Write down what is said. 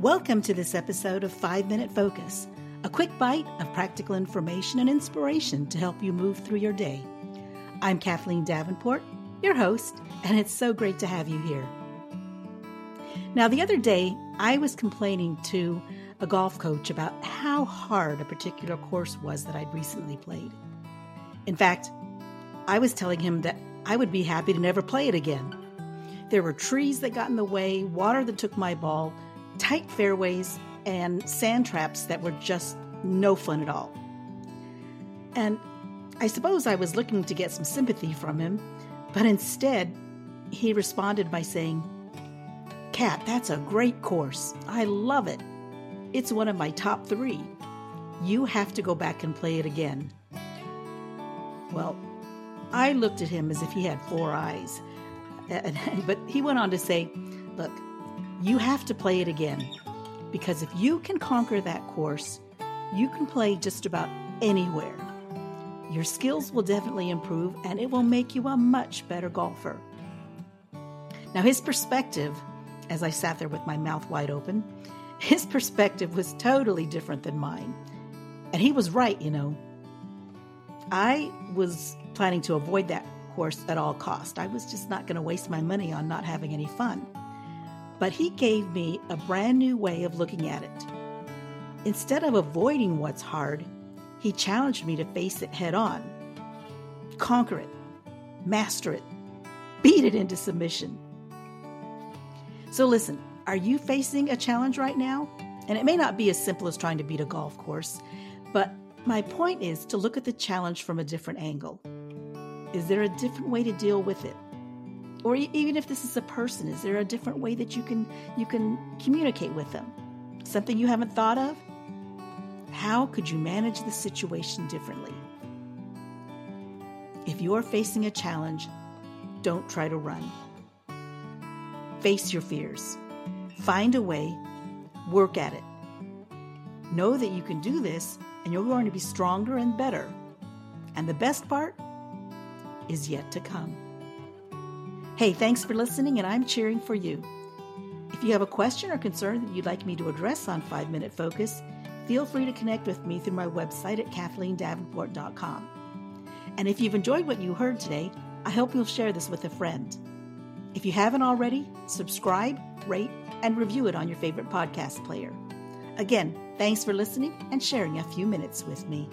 Welcome to this episode of 5 Minute Focus, a quick bite of practical information and inspiration to help you move through your day. I'm Kathleen Davenport, your host, and it's so great to have you here. Now, the other day, I was complaining to a golf coach about how hard a particular course was that I'd recently played. In fact, I was telling him that I would be happy to never play it again. There were trees that got in the way, water that took my ball, tight fairways, and sand traps that were just no fun at all. And I suppose I was looking to get some sympathy from him, but instead, he responded by saying, Kat, that's a great course. I love it. It's one of my top three. You have to go back and play it again. Well, I looked at him as if he had four eyes. But he went on to say, Look, you have to play it again. Because if you can conquer that course, you can play just about anywhere. Your skills will definitely improve and it will make you a much better golfer. Now, his perspective, as I sat there with my mouth wide open, his perspective was totally different than mine. And he was right, you know. I was planning to avoid that course at all cost. I was just not going to waste my money on not having any fun. But he gave me a brand new way of looking at it. Instead of avoiding what's hard, he challenged me to face it head on. Conquer it, master it, beat it into submission. So listen, are you facing a challenge right now? And it may not be as simple as trying to beat a golf course, but my point is to look at the challenge from a different angle. Is there a different way to deal with it? Or even if this is a person, is there a different way that you can you can communicate with them? Something you haven't thought of? How could you manage the situation differently? If you're facing a challenge, don't try to run. Face your fears. Find a way, work at it. Know that you can do this and you're going to be stronger and better. And the best part is yet to come. Hey, thanks for listening, and I'm cheering for you. If you have a question or concern that you'd like me to address on 5 Minute Focus, feel free to connect with me through my website at kathleendavenport.com. And if you've enjoyed what you heard today, I hope you'll share this with a friend. If you haven't already, subscribe, rate, and review it on your favorite podcast player. Again, thanks for listening and sharing a few minutes with me.